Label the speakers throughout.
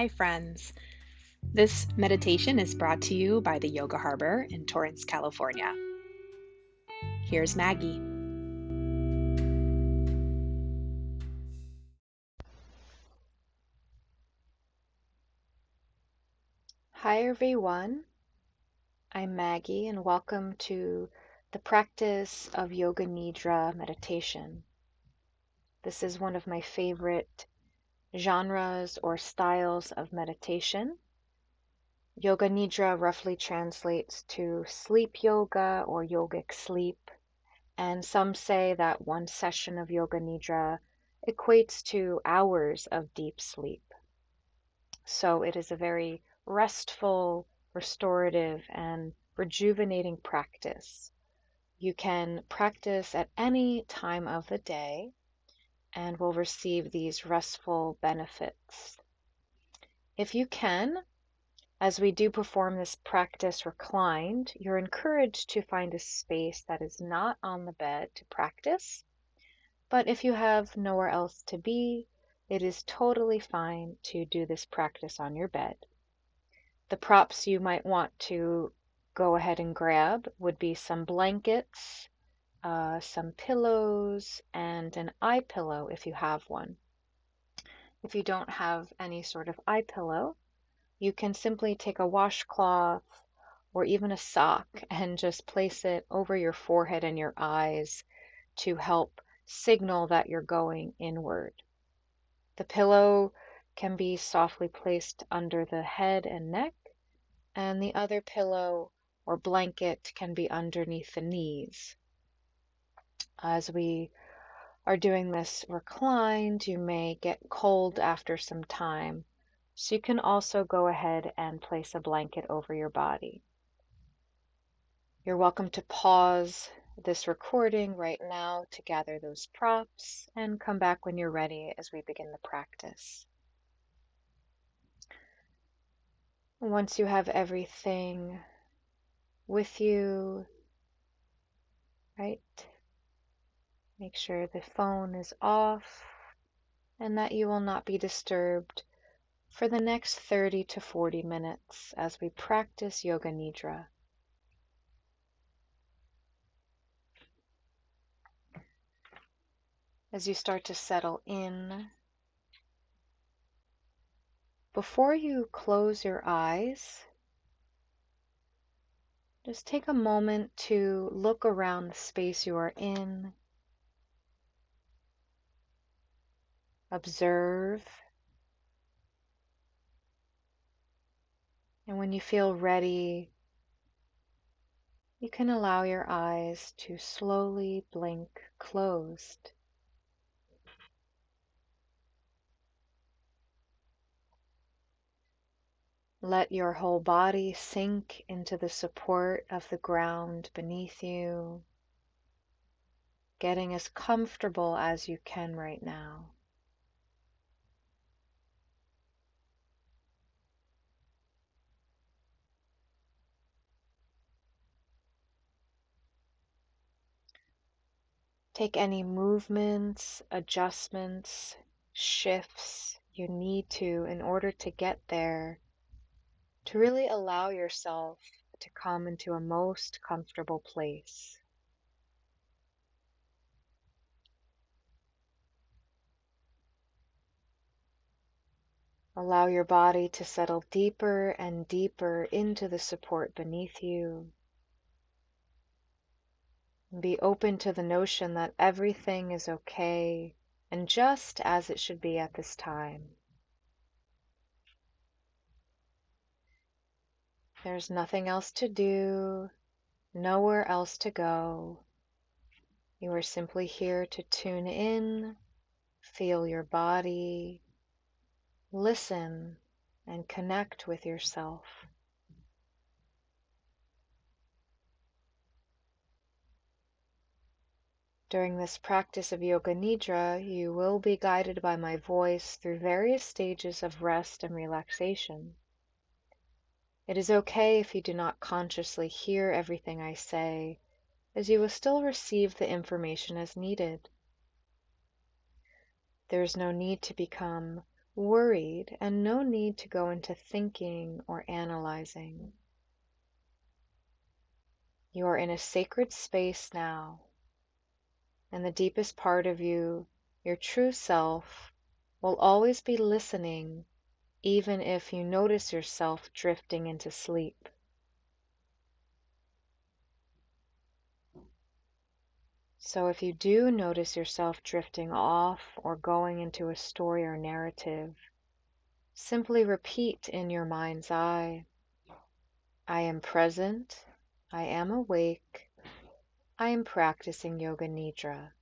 Speaker 1: Hi, friends. This meditation is brought to you by the Yoga Harbor in Torrance, California. Here's Maggie.
Speaker 2: Hi, everyone. I'm Maggie, and welcome to the practice of Yoga Nidra meditation. This is one of my favorite genres or styles of meditation. Yoga Nidra roughly translates to sleep yoga or yogic sleep, and some say that one session of Yoga Nidra equates to hours of deep sleep. So it is a very restful, restorative, and rejuvenating practice. You can practice at any time of the day and will receive these restful benefits. If you can, as we do perform this practice reclined, you're encouraged to find a space that is not on the bed to practice. But if you have nowhere else to be, it is totally fine to do this practice on your bed. The props you might want to go ahead and grab would be some blankets, uh, some pillows, and an eye pillow if you have one. If you don't have any sort of eye pillow, you can simply take a washcloth or even a sock and just place it over your forehead and your eyes to help signal that you're going inward. The pillow can be softly placed under the head and neck, and the other pillow or blanket can be underneath the knees. As we are doing this reclined, you may get cold after some time, so you can also go ahead and place a blanket over your body. You're welcome to pause this recording right now to gather those props and come back when you're ready as we begin the practice. Once you have everything with you, right? Make sure the phone is off and that you will not be disturbed for the next 30 to 40 minutes as we practice Yoga Nidra. As you start to settle in, before you close your eyes, just take a moment to look around the space you are in. Observe. And when you feel ready, you can allow your eyes to slowly blink closed. Let your whole body sink into the support of the ground beneath you, getting as comfortable as you can right now. Take any movements, adjustments, shifts you need to in order to get there to really allow yourself to come into a most comfortable place. Allow your body to settle deeper and deeper into the support beneath you. Be open to the notion that everything is okay and just as it should be at this time. There's nothing else to do, nowhere else to go. You are simply here to tune in, feel your body, listen, and connect with yourself. During this practice of Yoga Nidra, you will be guided by my voice through various stages of rest and relaxation. It is okay if you do not consciously hear everything I say, as you will still receive the information as needed. There is no need to become worried, and no need to go into thinking or analyzing. You are in a sacred space now, and the deepest part of you, your true self, will always be listening, even if you notice yourself drifting into sleep. So if you do notice yourself drifting off or going into a story or narrative, simply repeat in your mind's eye I am present, I am awake, I am practicing Yoga Nidra.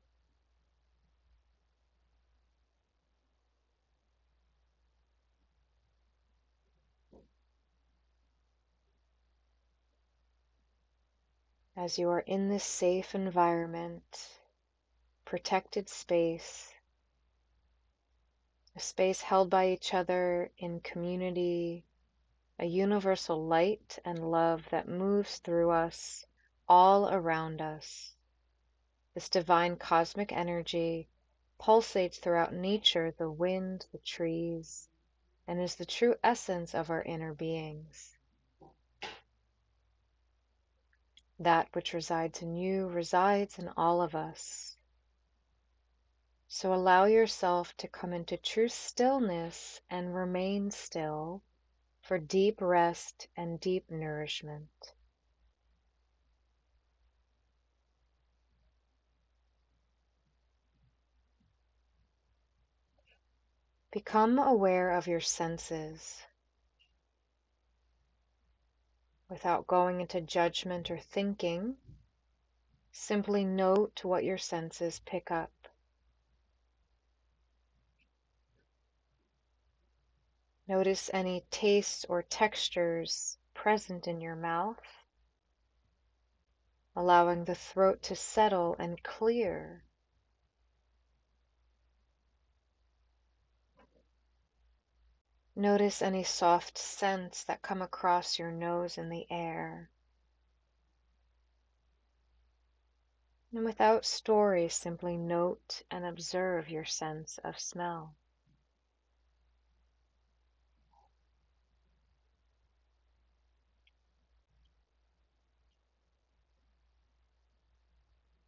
Speaker 2: as you are in this safe environment, protected space, a space held by each other in community, a universal light and love that moves through us, all around us. This divine cosmic energy pulsates throughout nature, the wind, the trees, and is the true essence of our inner beings. That which resides in you resides in all of us. So allow yourself to come into true stillness and remain still for deep rest and deep nourishment. Become aware of your senses without going into judgment or thinking. Simply note what your senses pick up. Notice any tastes or textures present in your mouth, allowing the throat to settle and clear. Notice any soft scents that come across your nose in the air. And without story, simply note and observe your sense of smell.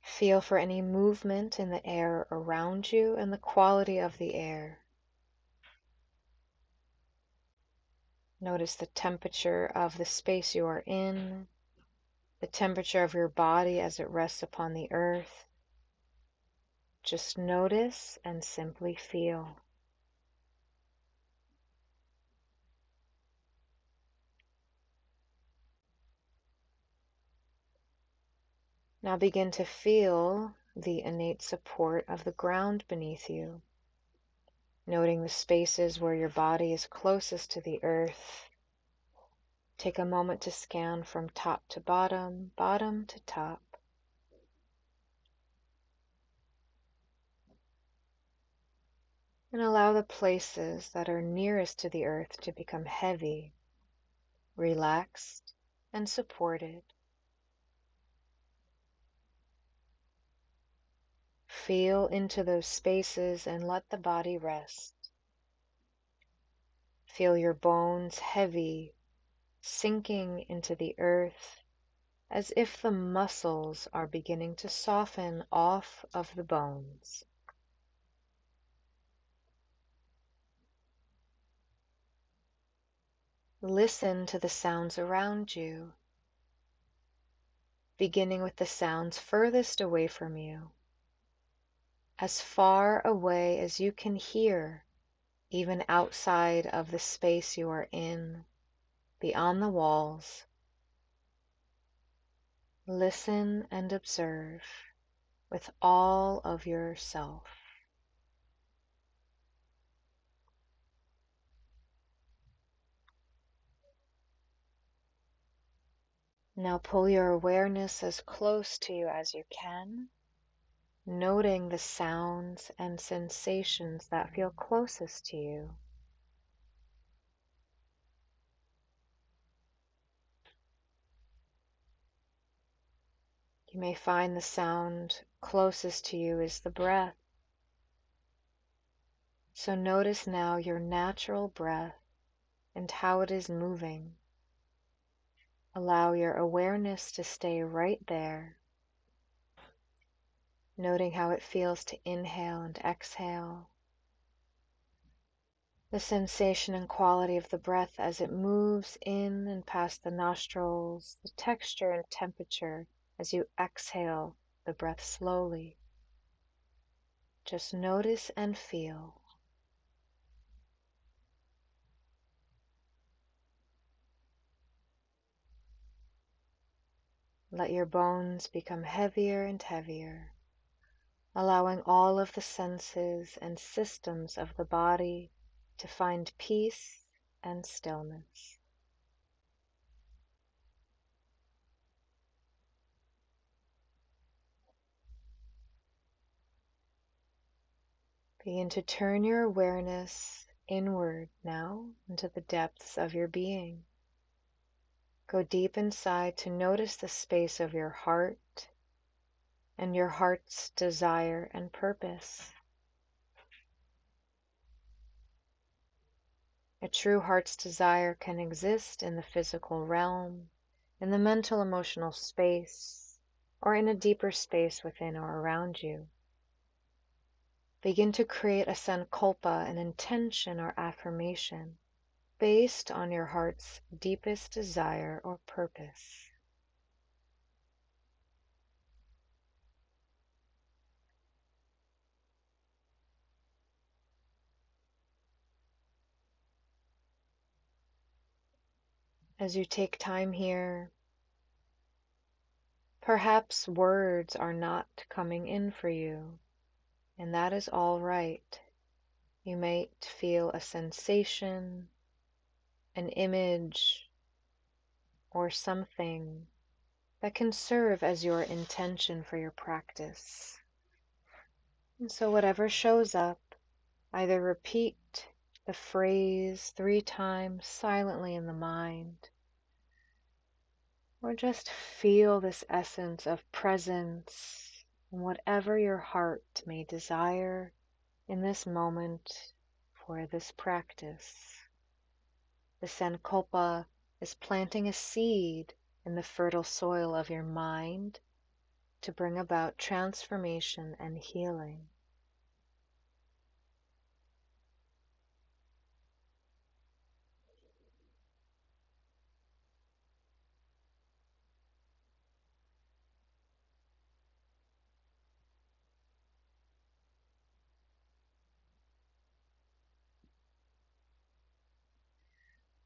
Speaker 2: Feel for any movement in the air around you and the quality of the air. Notice the temperature of the space you are in, the temperature of your body as it rests upon the earth. Just notice and simply feel. Now begin to feel the innate support of the ground beneath you noting the spaces where your body is closest to the earth. Take a moment to scan from top to bottom, bottom to top. And allow the places that are nearest to the earth to become heavy, relaxed, and supported. Feel into those spaces and let the body rest. Feel your bones heavy, sinking into the earth as if the muscles are beginning to soften off of the bones. Listen to the sounds around you, beginning with the sounds furthest away from you as far away as you can hear, even outside of the space you are in, beyond the walls. Listen and observe with all of yourself. Now pull your awareness as close to you as you can noting the sounds and sensations that feel closest to you. You may find the sound closest to you is the breath. So notice now your natural breath and how it is moving. Allow your awareness to stay right there, noting how it feels to inhale and exhale, the sensation and quality of the breath as it moves in and past the nostrils, the texture and temperature as you exhale the breath slowly. Just notice and feel. Let your bones become heavier and heavier, allowing all of the senses and systems of the body to find peace and stillness. Begin to turn your awareness inward now into the depths of your being. Go deep inside to notice the space of your heart and your heart's desire and purpose. A true heart's desire can exist in the physical realm, in the mental emotional space, or in a deeper space within or around you. Begin to create a sankalpa, an intention or affirmation based on your heart's deepest desire or purpose. As you take time here, perhaps words are not coming in for you, and that is all right. You might feel a sensation, an image or something that can serve as your intention for your practice. And so, whatever shows up, either repeat the phrase three times silently in the mind, or just feel this essence of presence in whatever your heart may desire in this moment for this practice. The Sankalpa is planting a seed in the fertile soil of your mind to bring about transformation and healing.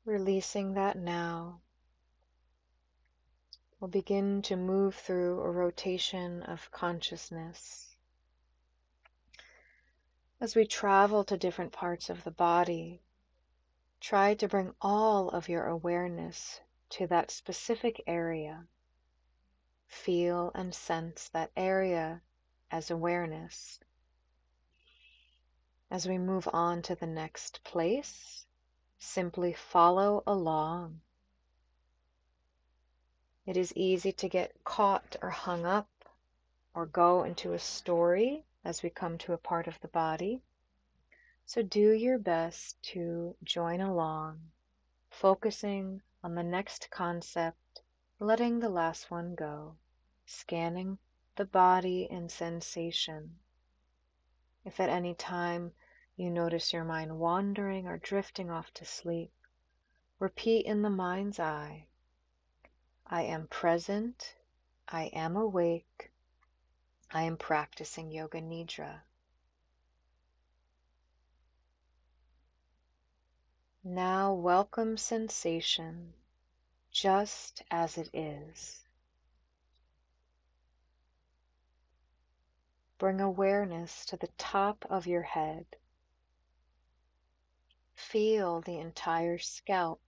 Speaker 2: Releasing that now, we'll begin to move through a rotation of consciousness. As we travel to different parts of the body, try to bring all of your awareness to that specific area. Feel and sense that area as awareness. As we move on to the next place, Simply follow along. It is easy to get caught or hung up or go into a story as we come to a part of the body. So do your best to join along, focusing on the next concept, letting the last one go, scanning the body and sensation. If at any time you notice your mind wandering or drifting off to sleep. Repeat in the mind's eye I am present, I am awake, I am practicing Yoga Nidra. Now welcome sensation just as it is. Bring awareness to the top of your head. Feel the entire scalp,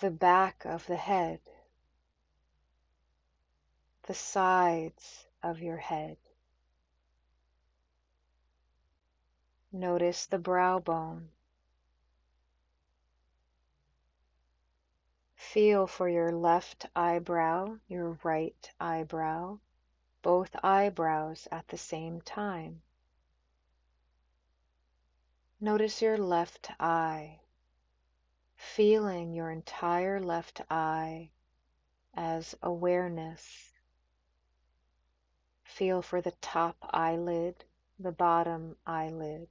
Speaker 2: the back of the head, the sides of your head. Notice the brow bone. Feel for your left eyebrow, your right eyebrow, both eyebrows at the same time Notice your left eye, feeling your entire left eye as awareness. Feel for the top eyelid, the bottom eyelid.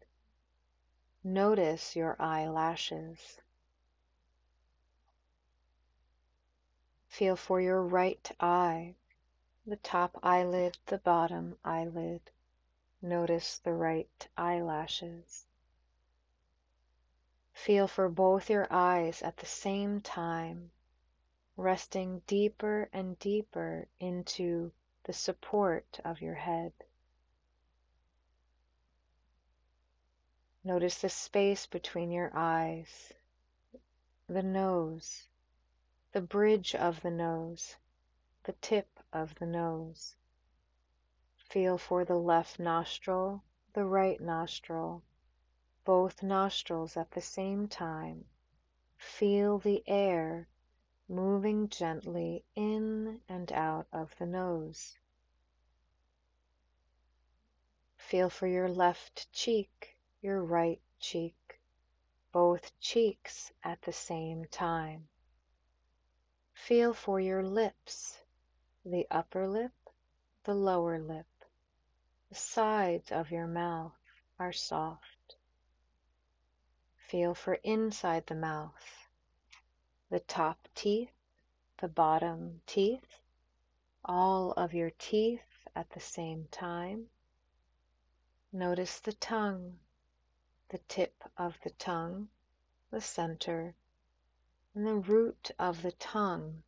Speaker 2: Notice your eyelashes. Feel for your right eye, the top eyelid, the bottom eyelid. Notice the right eyelashes. Feel for both your eyes at the same time, resting deeper and deeper into the support of your head. Notice the space between your eyes, the nose, the bridge of the nose, the tip of the nose. Feel for the left nostril, the right nostril, both nostrils at the same time. Feel the air moving gently in and out of the nose. Feel for your left cheek, your right cheek, both cheeks at the same time. Feel for your lips, the upper lip, the lower lip. The sides of your mouth are soft. Feel for inside the mouth, the top teeth, the bottom teeth, all of your teeth at the same time. Notice the tongue, the tip of the tongue, the center, and the root of the tongue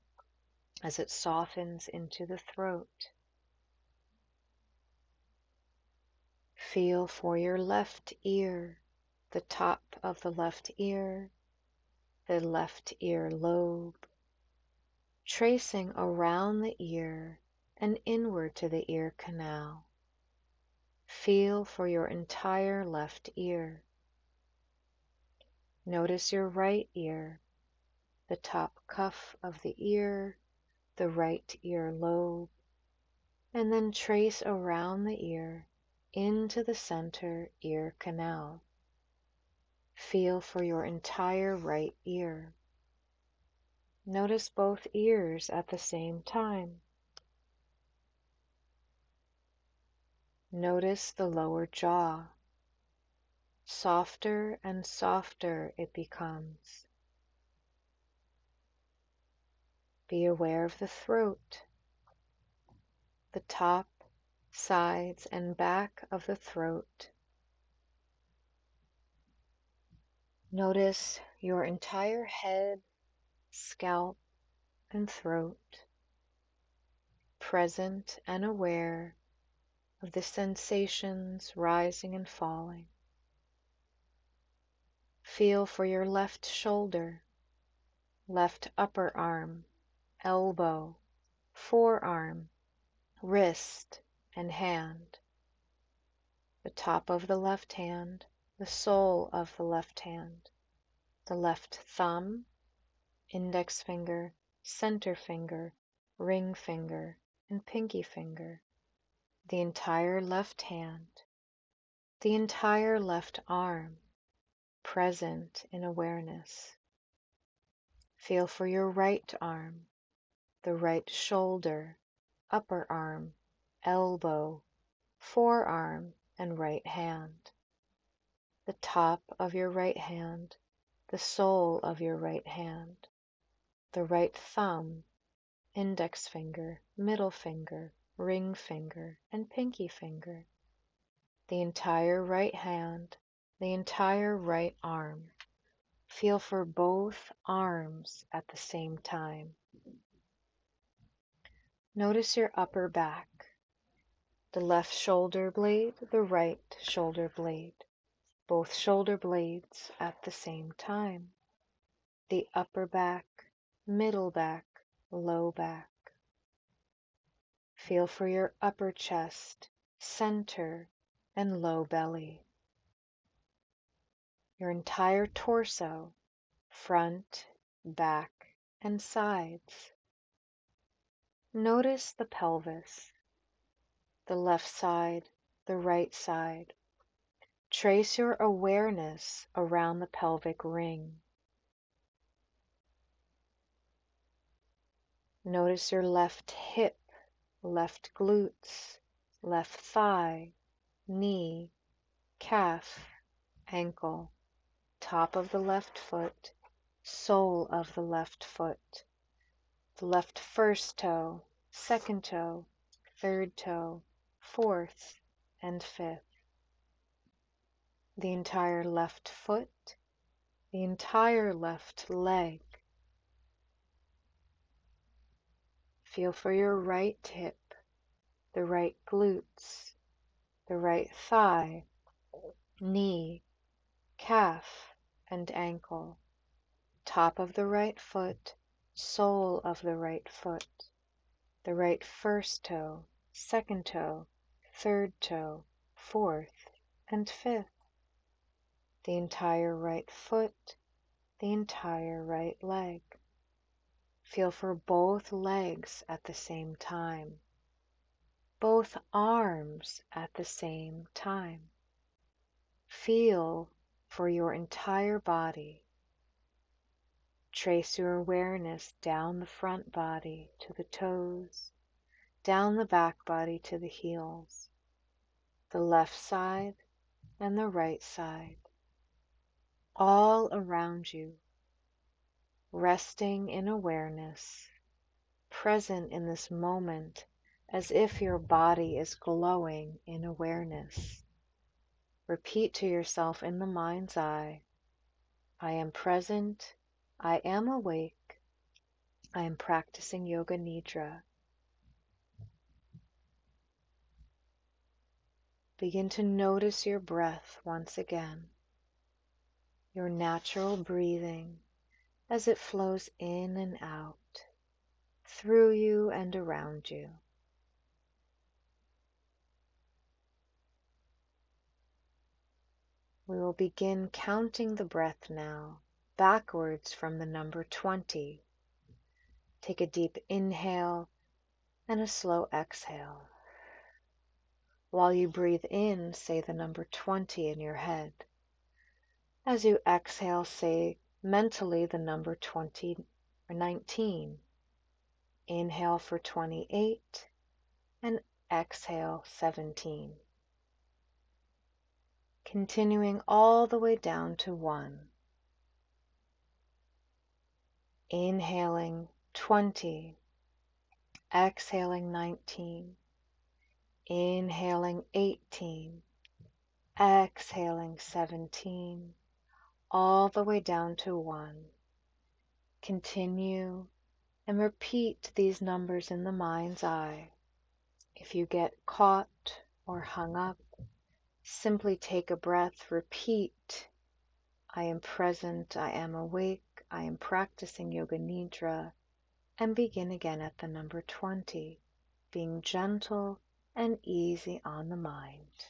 Speaker 2: as it softens into the throat. Feel for your left ear the top of the left ear, the left ear lobe, tracing around the ear and inward to the ear canal. Feel for your entire left ear. Notice your right ear, the top cuff of the ear, the right ear lobe, and then trace around the ear into the center ear canal. Feel for your entire right ear. Notice both ears at the same time. Notice the lower jaw. Softer and softer it becomes. Be aware of the throat, the top, sides, and back of the throat. Notice your entire head, scalp, and throat, present and aware of the sensations rising and falling. Feel for your left shoulder, left upper arm, elbow, forearm, wrist, and hand. The top of the left hand, the sole of the left hand, the left thumb, index finger, center finger, ring finger, and pinky finger, the entire left hand, the entire left arm, present in awareness. Feel for your right arm, the right shoulder, upper arm, elbow, forearm, and right hand the top of your right hand, the sole of your right hand, the right thumb, index finger, middle finger, ring finger, and pinky finger, the entire right hand, the entire right arm. Feel for both arms at the same time. Notice your upper back, the left shoulder blade, the right shoulder blade both shoulder blades at the same time, the upper back, middle back, low back. Feel for your upper chest, center, and low belly. Your entire torso, front, back, and sides. Notice the pelvis, the left side, the right side, trace your awareness around the pelvic ring. Notice your left hip, left glutes, left thigh, knee, calf, ankle, top of the left foot, sole of the left foot, the left first toe, second toe, third toe, fourth, and fifth. The entire left foot, the entire left leg, Feel for your right hip, the right glutes, the right thigh, knee, calf, and ankle, top of the right foot, sole of the right foot, the right first toe, second toe, third toe, fourth, and fifth, the entire right foot, the entire right leg. Feel for both legs at the same time, both arms at the same time. Feel for your entire body. Trace your awareness down the front body to the toes, down the back body to the heels, the left side and the right side, all around you resting in awareness, present in this moment as if your body is glowing in awareness. Repeat to yourself in the mind's eye I am present, I am awake, I am practicing Yoga Nidra. Begin to notice your breath once again, your natural breathing as it flows in and out, through you and around you. We will begin counting the breath now, backwards from the number 20. Take a deep inhale and a slow exhale. While you breathe in, say the number 20 in your head. As you exhale, say mentally the number 20 or 19. Inhale for 28 and exhale 17. Continuing all the way down to 1. Inhaling 20, exhaling 19, inhaling 18, exhaling 17, all the way down to one. Continue and repeat these numbers in the mind's eye. If you get caught or hung up, simply take a breath, repeat, I am present, I am awake, I am practicing Yoga Nidra, and begin again at the number 20, being gentle and easy on the mind.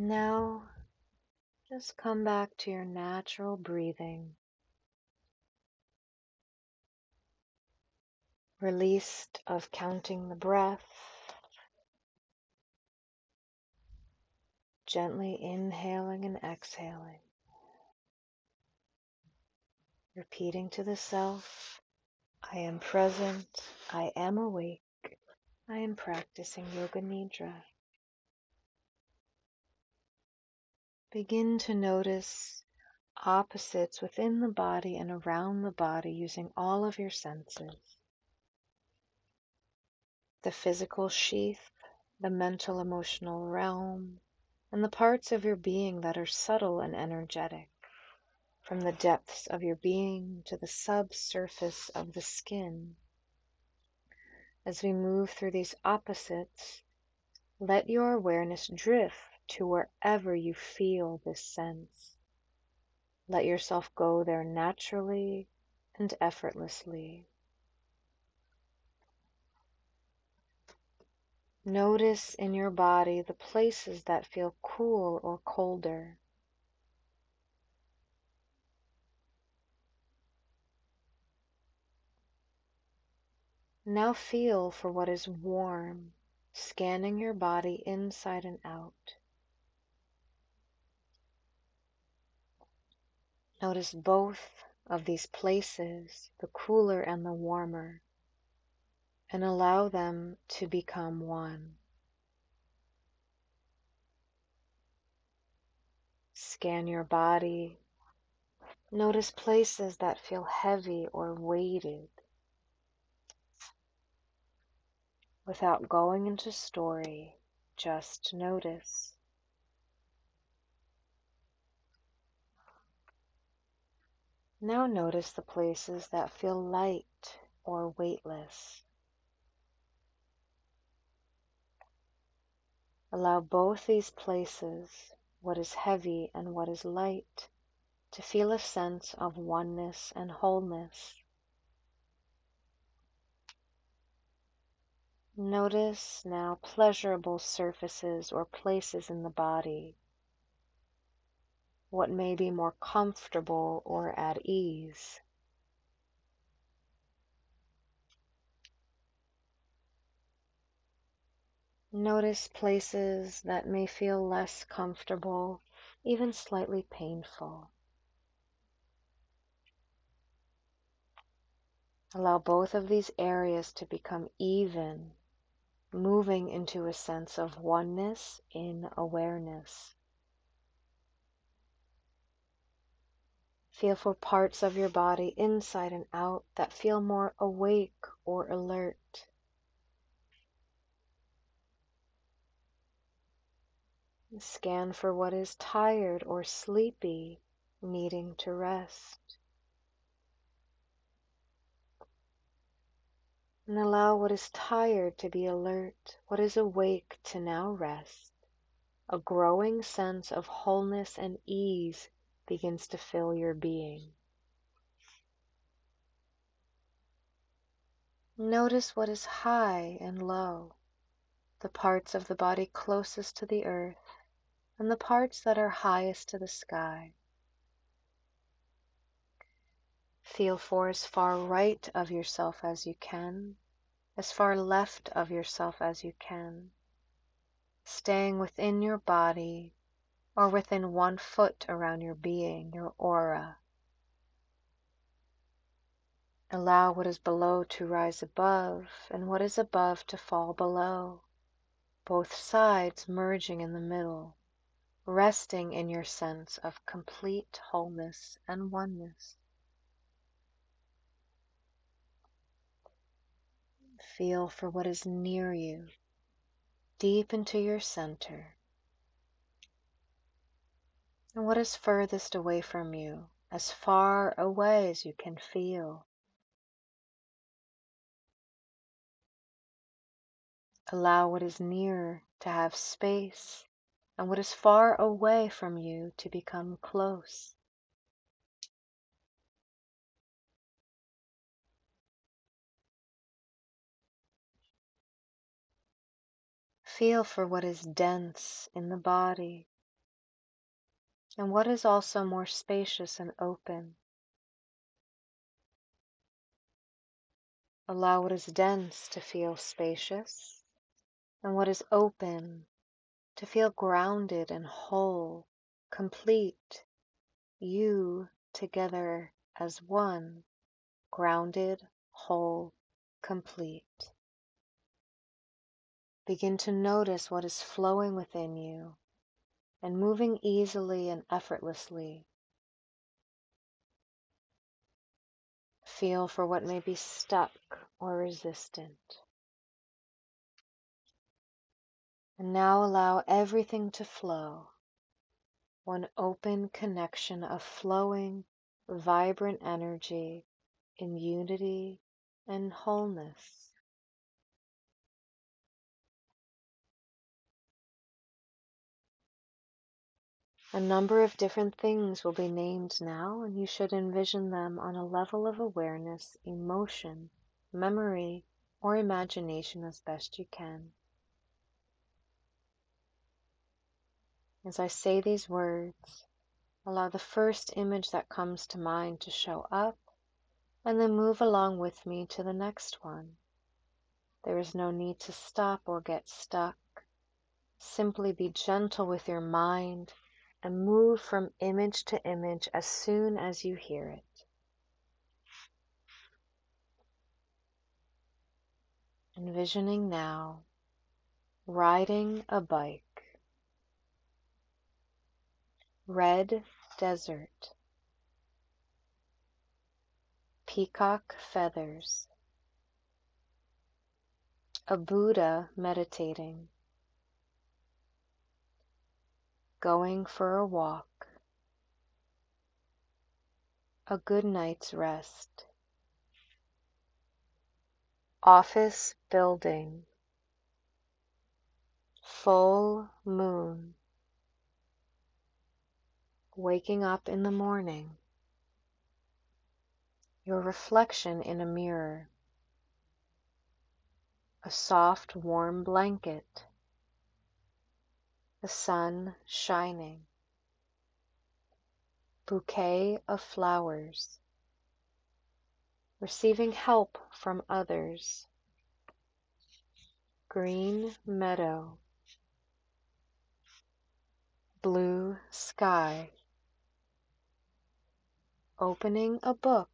Speaker 2: Now, just come back to your natural breathing, released of counting the breath, gently inhaling and exhaling, repeating to the self, I am present, I am awake, I am practicing Yoga Nidra. Begin to notice opposites within the body and around the body using all of your senses. The physical sheath, the mental emotional realm, and the parts of your being that are subtle and energetic, from the depths of your being to the subsurface of the skin. As we move through these opposites, let your awareness drift to wherever you feel this sense. Let yourself go there naturally and effortlessly. Notice in your body the places that feel cool or colder. Now feel for what is warm, scanning your body inside and out. Notice both of these places, the cooler and the warmer, and allow them to become one. Scan your body. Notice places that feel heavy or weighted. Without going into story, just notice. Now notice the places that feel light or weightless. Allow both these places, what is heavy and what is light, to feel a sense of oneness and wholeness. Notice now pleasurable surfaces or places in the body, what may be more comfortable or at ease. Notice places that may feel less comfortable, even slightly painful. Allow both of these areas to become even, moving into a sense of oneness in awareness. Feel for parts of your body inside and out that feel more awake or alert. Scan for what is tired or sleepy, needing to rest. And allow what is tired to be alert, what is awake to now rest. A growing sense of wholeness and ease begins to fill your being. Notice what is high and low, the parts of the body closest to the earth and the parts that are highest to the sky. Feel for as far right of yourself as you can, as far left of yourself as you can, staying within your body or within one foot around your being, your aura. Allow what is below to rise above and what is above to fall below, both sides merging in the middle resting in your sense of complete wholeness and oneness. Feel for what is near you, deep into your center, and what is furthest away from you, as far away as you can feel. Allow what is near to have space and what is far away from you to become close. Feel for what is dense in the body, and what is also more spacious and open. Allow what is dense to feel spacious, and what is open to feel grounded and whole, complete, you together as one, grounded, whole, complete. Begin to notice what is flowing within you and moving easily and effortlessly. Feel for what may be stuck or resistant. And now allow everything to flow. One open connection of flowing, vibrant energy in unity and wholeness. A number of different things will be named now, and you should envision them on a level of awareness, emotion, memory, or imagination as best you can. As I say these words, allow the first image that comes to mind to show up, and then move along with me to the next one. There is no need to stop or get stuck. Simply be gentle with your mind and move from image to image as soon as you hear it. Envisioning now riding a bike, red desert, peacock feathers, a Buddha meditating going for a walk, a good night's rest, office building, full moon, waking up in the morning, your reflection in a mirror, a soft warm blanket, the sun shining. Bouquet of flowers. Receiving help from others. Green meadow. Blue sky. Opening a book.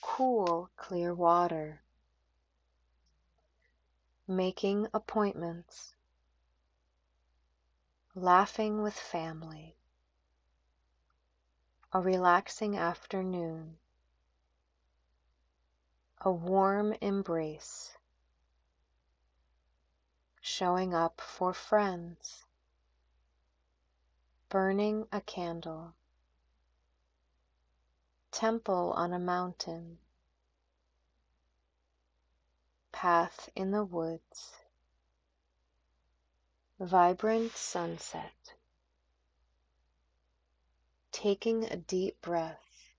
Speaker 2: Cool, clear water making appointments, laughing with family, a relaxing afternoon, a warm embrace, showing up for friends, burning a candle, temple on a mountain, path in the woods, vibrant sunset, taking a deep breath,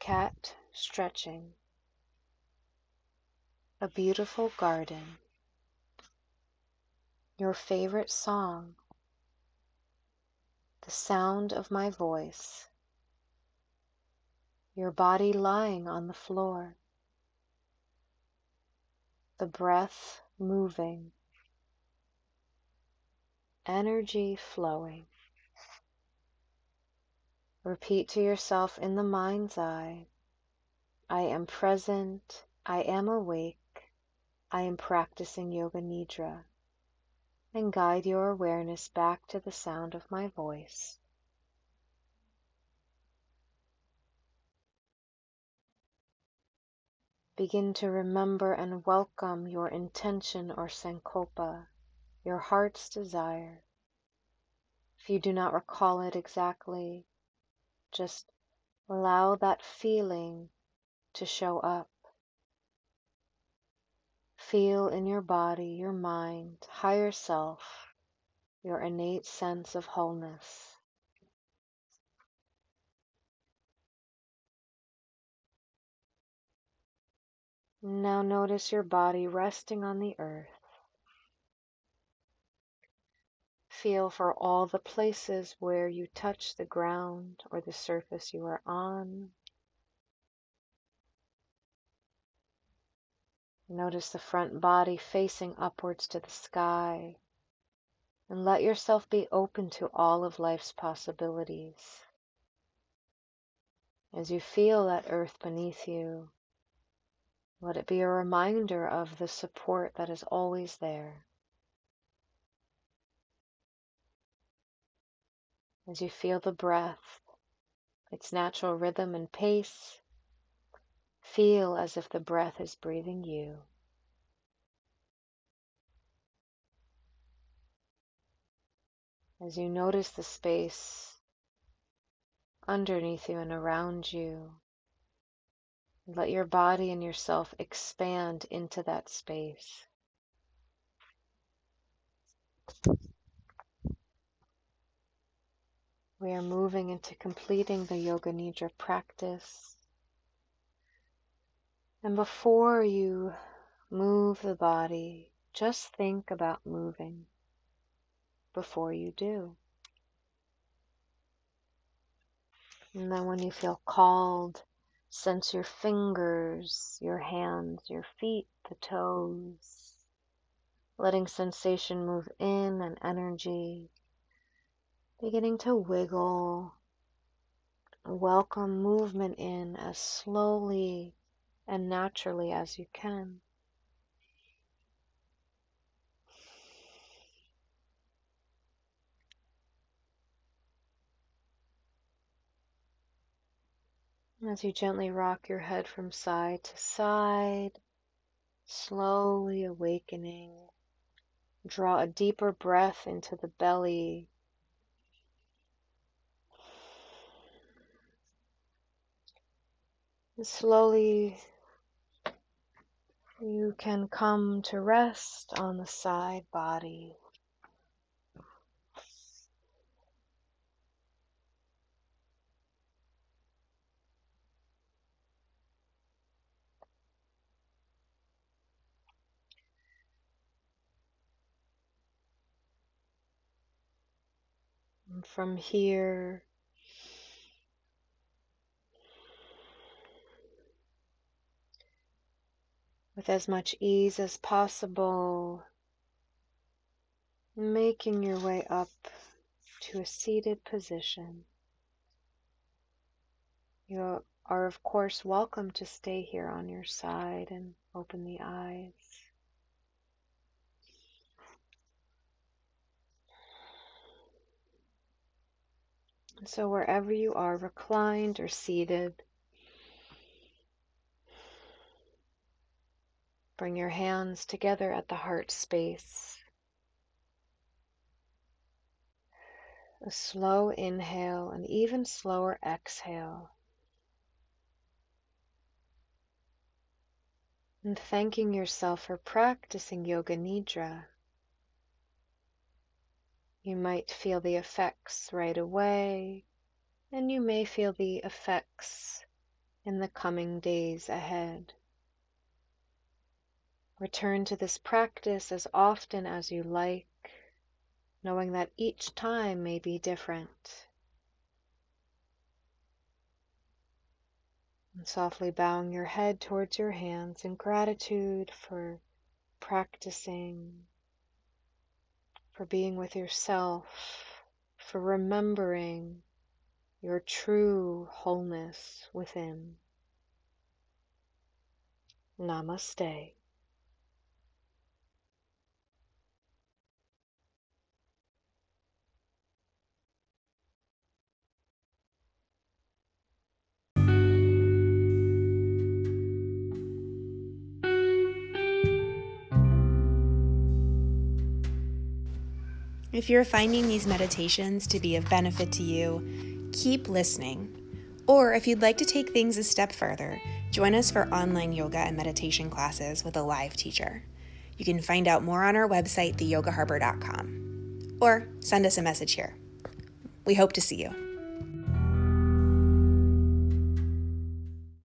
Speaker 2: cat stretching, a beautiful garden, your favorite song, the sound of my voice, your body lying on the floor the breath moving, energy flowing. Repeat to yourself in the mind's eye I am present, I am awake, I am practicing Yoga Nidra, and guide your awareness back to the sound of my voice. Begin to remember and welcome your intention or sankalpa, your heart's desire. If you do not recall it exactly, just allow that feeling to show up. Feel in your body, your mind, higher self, your innate sense of wholeness. Now notice your body resting on the earth. feel for all the places where you touch the ground or the surface you are on. Notice the front body facing upwards to the sky. And let yourself be open to all of life's possibilities. As you feel that earth beneath you, let it be a reminder of the support that is always there. As you feel the breath, its natural rhythm and pace, feel as if the breath is breathing you. As you notice the space underneath you and around you, let your body and yourself expand into that space. We are moving into completing the Yoga Nidra practice. And before you move the body, just think about moving before you do. And then when you feel called Sense your fingers, your hands, your feet, the toes. Letting sensation move in and energy beginning to wiggle. Welcome movement in as slowly and naturally as you can. As you gently rock your head from side to side, slowly awakening, draw a deeper breath into the belly. And slowly you can come to rest on the side body. From here, with as much ease as possible, making your way up to a seated position. You are, of course, welcome to stay here on your side and open the eyes. So, wherever you are, reclined or seated, bring your hands together at the heart space. A slow inhale and even slower exhale. And thanking yourself for practicing Yoga Nidra. You might feel the effects right away, and you may feel the effects in the coming days ahead. Return to this practice as often as you like, knowing that each time may be different. And softly bowing your head towards your hands in gratitude for practicing for being with yourself, for remembering your true wholeness within. Namaste.
Speaker 1: If you're finding these meditations to be of benefit to you, keep listening. Or if you'd like to take things a step further, join us for online yoga and meditation classes with a live teacher. You can find out more on our website, theyogaharbor.com, or send us a message here. We hope to see you.